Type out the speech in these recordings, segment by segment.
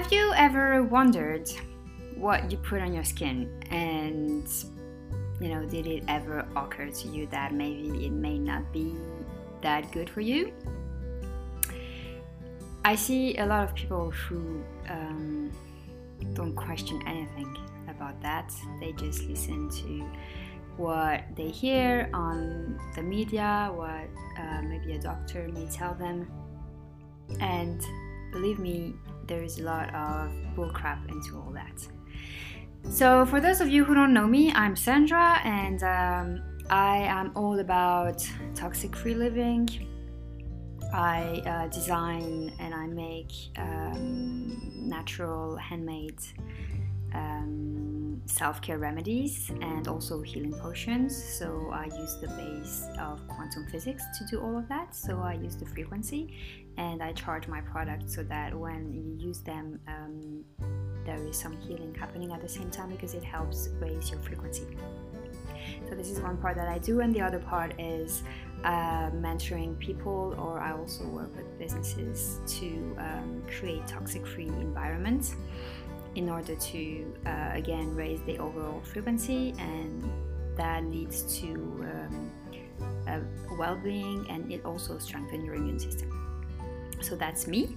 Have you ever wondered what you put on your skin and you know, did it ever occur to you that maybe it may not be that good for you? I see a lot of people who um, don't question anything about that. They just listen to what they hear on the media, what uh, maybe a doctor may tell them. And believe me, there is a lot of bullcrap into all that. So, for those of you who don't know me, I'm Sandra, and um, I am all about toxic free living. I uh, design and I make um, natural handmade um, self care remedies and also healing potions. So I use the base of quantum physics to do all of that. So I use the frequency and I charge my product so that when you use them, um, there is some healing happening at the same time because it helps raise your frequency. So this is one part that I do, and the other part is uh, mentoring people, or I also work with businesses to um, create toxic-free environments in order to uh, again raise the overall frequency, and that leads to um, well-being, and it also strengthens your immune system so that's me.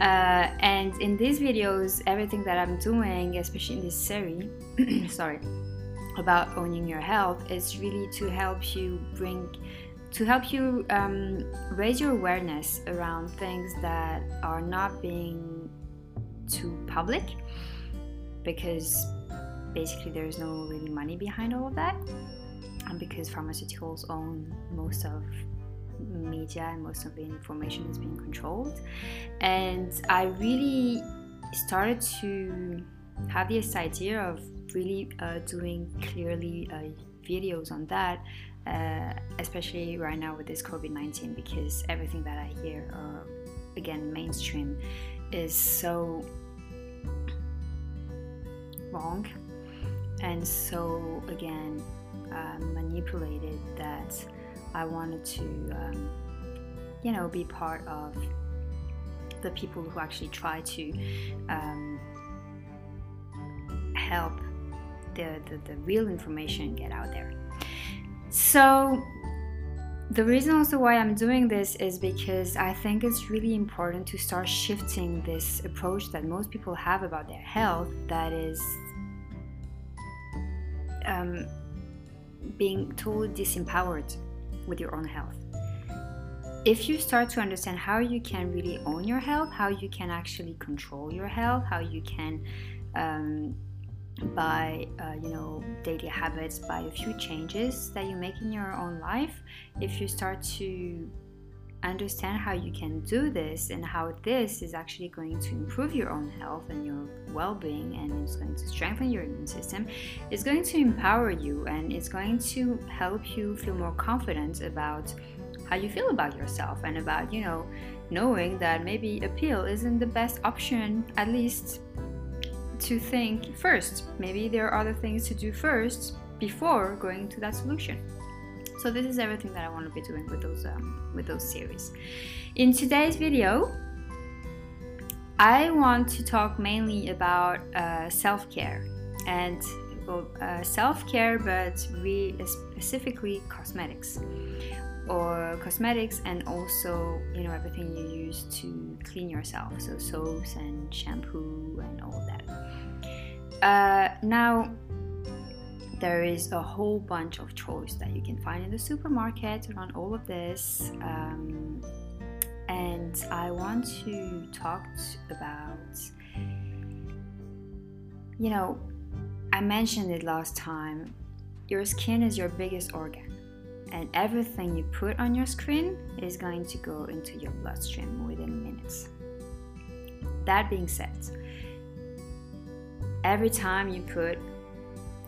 Uh, and in these videos everything that i'm doing especially in this series sorry about owning your health is really to help you bring to help you um, raise your awareness around things that are not being too public because basically there's no really money behind all of that. And because pharmaceuticals own most of media and most of the information is being controlled. And I really started to have this idea of really uh, doing clearly uh, videos on that, uh, especially right now with this COVID 19, because everything that I hear, uh, again, mainstream, is so wrong and so, again, uh, manipulated that I wanted to, um, you know, be part of the people who actually try to um, help the, the, the real information get out there. So, the reason also why I'm doing this is because I think it's really important to start shifting this approach that most people have about their health that is um, being totally disempowered with your own health. If you start to understand how you can really own your health, how you can actually control your health, how you can um, by uh, you know daily habits by a few changes that you make in your own life if you start to understand how you can do this and how this is actually going to improve your own health and your well-being and it's going to strengthen your immune system. It's going to empower you and it's going to help you feel more confident about how you feel about yourself and about you know knowing that maybe a pill isn't the best option at least to think first. Maybe there are other things to do first before going to that solution so this is everything that I want to be doing with those um, with those series. In today's video, I want to talk mainly about uh, self-care and uh, self-care, but really specifically cosmetics or cosmetics and also you know everything you use to clean yourself so soaps and shampoo and all that uh, now there is a whole bunch of choice that you can find in the supermarket around all of this. Um, and I want to talk about, you know, I mentioned it last time. Your skin is your biggest organ, and everything you put on your skin is going to go into your bloodstream within minutes. That being said, every time you put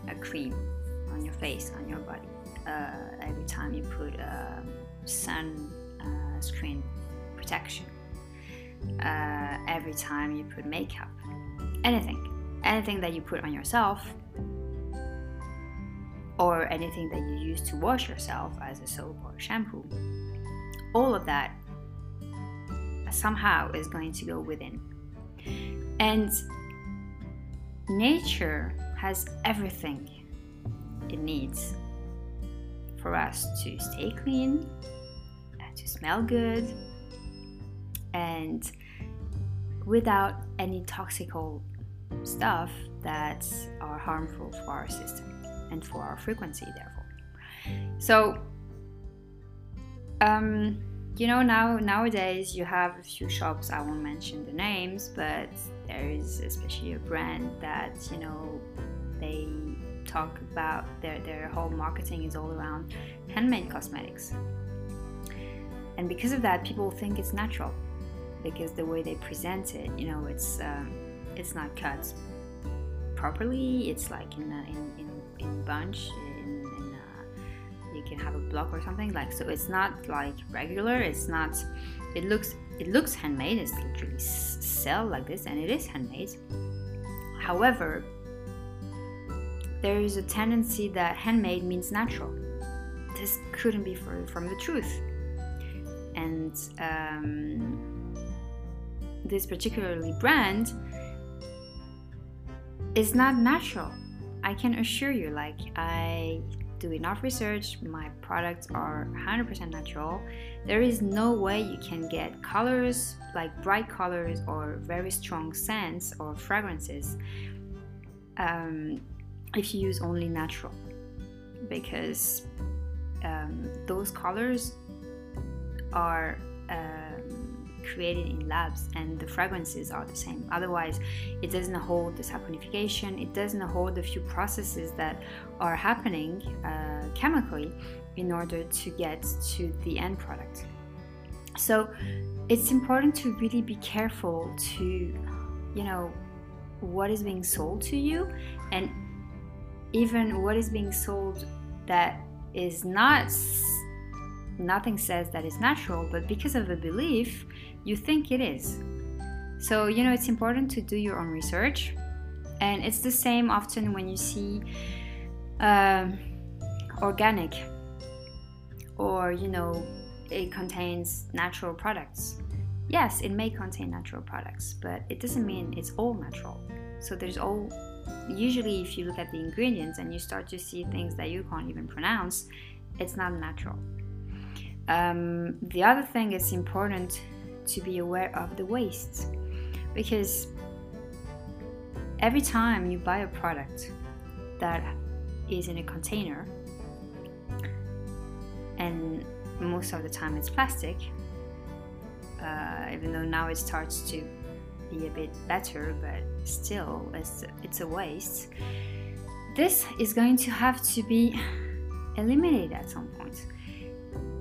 a cream on your face, on your body. Uh, every time you put a sun uh, screen protection, uh, every time you put makeup, anything, anything that you put on yourself, or anything that you use to wash yourself as a soap or shampoo, all of that somehow is going to go within. And nature has everything it needs for us to stay clean, to smell good, and without any toxical stuff that are harmful for our system and for our frequency, therefore. So, um, you know, now nowadays you have a few shops. I won't mention the names, but there is especially a brand that you know they talk about their their whole marketing is all around handmade cosmetics, and because of that, people think it's natural because the way they present it, you know, it's um, it's not cut properly. It's like in a, in, in, in bunch. In, in a, you can have a block or something like so. It's not like regular. It's not. It looks it looks handmade. It's literally sell like this, and it is handmade. However, there is a tendency that handmade means natural. This couldn't be further from the truth. And um, this particularly brand is not natural. I can assure you, like, I do enough research, my products are 100% natural. There is no way you can get colors, like bright colors or very strong scents or fragrances, um, if you use only natural. Because um, those colors are. Uh, created in labs and the fragrances are the same. Otherwise, it doesn't hold the saponification, it doesn't hold the few processes that are happening uh, chemically in order to get to the end product. So it's important to really be careful to, you know, what is being sold to you and even what is being sold that is not nothing says that it's natural, but because of a belief, you think it is. So, you know, it's important to do your own research. And it's the same often when you see uh, organic or, you know, it contains natural products. Yes, it may contain natural products, but it doesn't mean it's all natural. So there's all usually if you look at the ingredients and you start to see things that you can't even pronounce, it's not natural. Um, the other thing is important to be aware of the waste because every time you buy a product that is in a container and most of the time it's plastic uh, even though now it starts to be a bit better but still it's, it's a waste this is going to have to be eliminated at some point.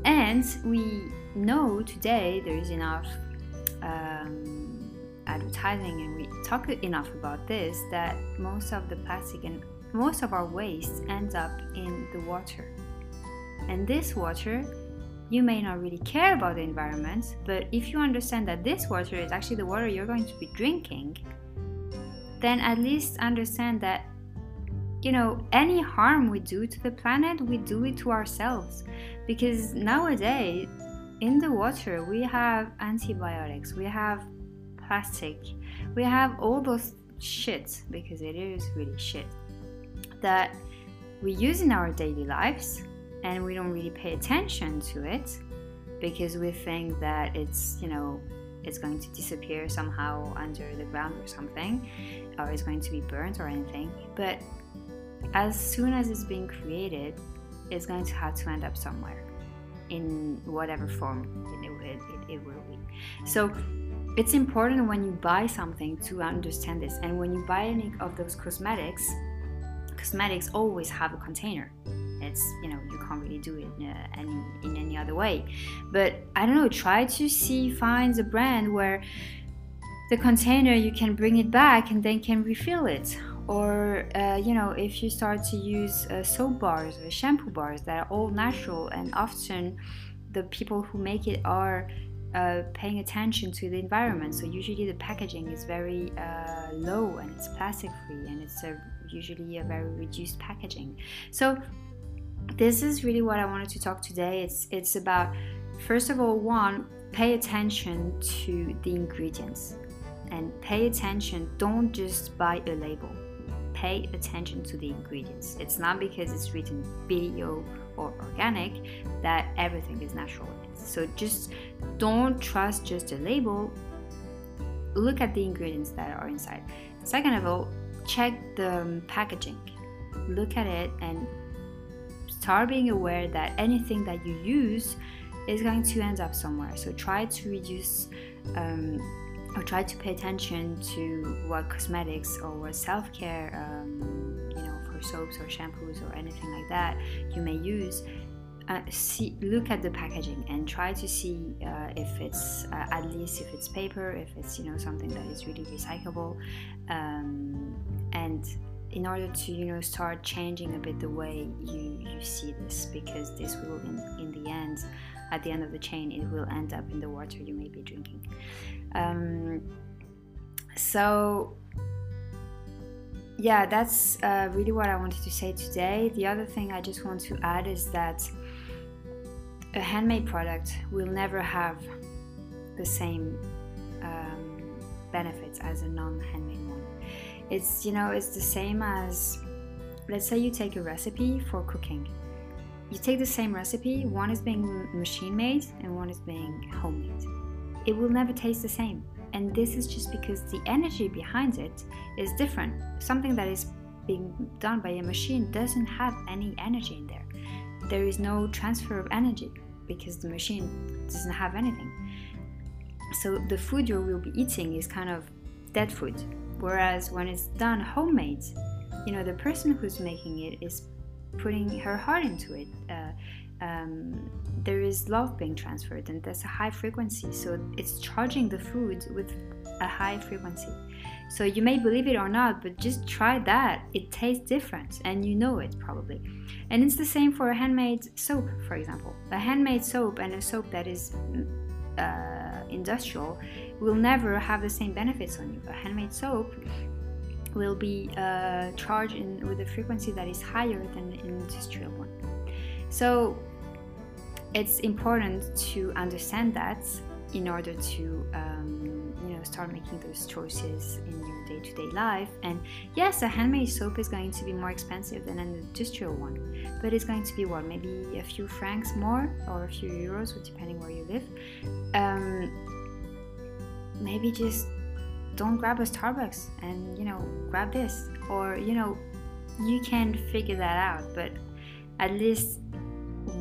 and we know today there is enough um, advertising and we talk enough about this that most of the plastic and most of our waste ends up in the water. And this water, you may not really care about the environment, but if you understand that this water is actually the water you're going to be drinking, then at least understand that you know, any harm we do to the planet, we do it to ourselves. Because nowadays, in the water, we have antibiotics, we have plastic, we have all those shit, because it is really shit, that we use in our daily lives and we don't really pay attention to it because we think that it's, you know, it's going to disappear somehow under the ground or something, or it's going to be burnt or anything. But as soon as it's being created, it's going to have to end up somewhere in whatever form it, it, it, it will be. So it's important when you buy something to understand this. And when you buy any of those cosmetics, cosmetics always have a container. It's you know you can't really do it in, any, in any other way. But I don't know. Try to see find a brand where the container you can bring it back and then can refill it or uh, you know if you start to use uh, soap bars or shampoo bars that are all natural and often the people who make it are uh, paying attention to the environment so usually the packaging is very uh, low and it's plastic free and it's a, usually a very reduced packaging so this is really what i wanted to talk today it's it's about first of all one pay attention to the ingredients and pay attention. Don't just buy a label. Pay attention to the ingredients. It's not because it's written bio or organic that everything is natural. So just don't trust just a label. Look at the ingredients that are inside. Second of all, check the packaging. Look at it and start being aware that anything that you use is going to end up somewhere. So try to reduce um, or try to pay attention to what cosmetics or what self care, um, you know, for soaps or shampoos or anything like that you may use. Uh, see, look at the packaging and try to see uh, if it's uh, at least if it's paper, if it's you know something that is really recyclable, um, and in order to you know start changing a bit the way you you see this because this will in, in the end at the end of the chain it will end up in the water you may be drinking. Um, so yeah that's uh, really what i wanted to say today. The other thing i just want to add is that a handmade product will never have the same um, benefits as a non-handmade it's you know it's the same as let's say you take a recipe for cooking. You take the same recipe one is being machine made and one is being homemade. It will never taste the same. And this is just because the energy behind it is different. Something that is being done by a machine doesn't have any energy in there. There is no transfer of energy because the machine doesn't have anything. So the food you will be eating is kind of dead food Whereas when it's done homemade, you know, the person who's making it is putting her heart into it. Uh, um, there is love being transferred, and that's a high frequency. So it's charging the food with a high frequency. So you may believe it or not, but just try that. It tastes different, and you know it probably. And it's the same for a handmade soap, for example. A handmade soap and a soap that is uh, industrial will never have the same benefits on you. A handmade soap will be uh, charged in, with a frequency that is higher than an industrial one. So it's important to understand that in order to um, start making those choices in your day-to-day life. And yes a handmade soap is going to be more expensive than an industrial one but it's going to be what maybe a few francs more or a few euros depending where you live. Um, maybe just don't grab a Starbucks and you know grab this. Or you know you can figure that out but at least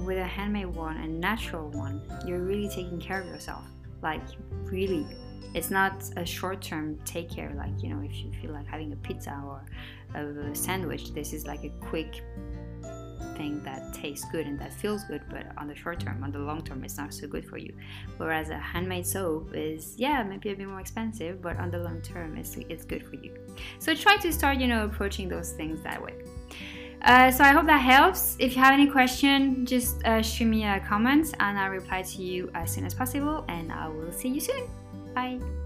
with a handmade one a natural one you're really taking care of yourself. Like really it's not a short-term take care like you know if you feel like having a pizza or a sandwich this is like a quick thing that tastes good and that feels good, but on the short term, on the long term, it's not so good for you. Whereas a handmade soap is, yeah, maybe a bit more expensive, but on the long term, it's, it's good for you. So try to start, you know, approaching those things that way. Uh, so I hope that helps. If you have any question, just uh, shoot me a comment and I'll reply to you as soon as possible. And I will see you soon. Bye.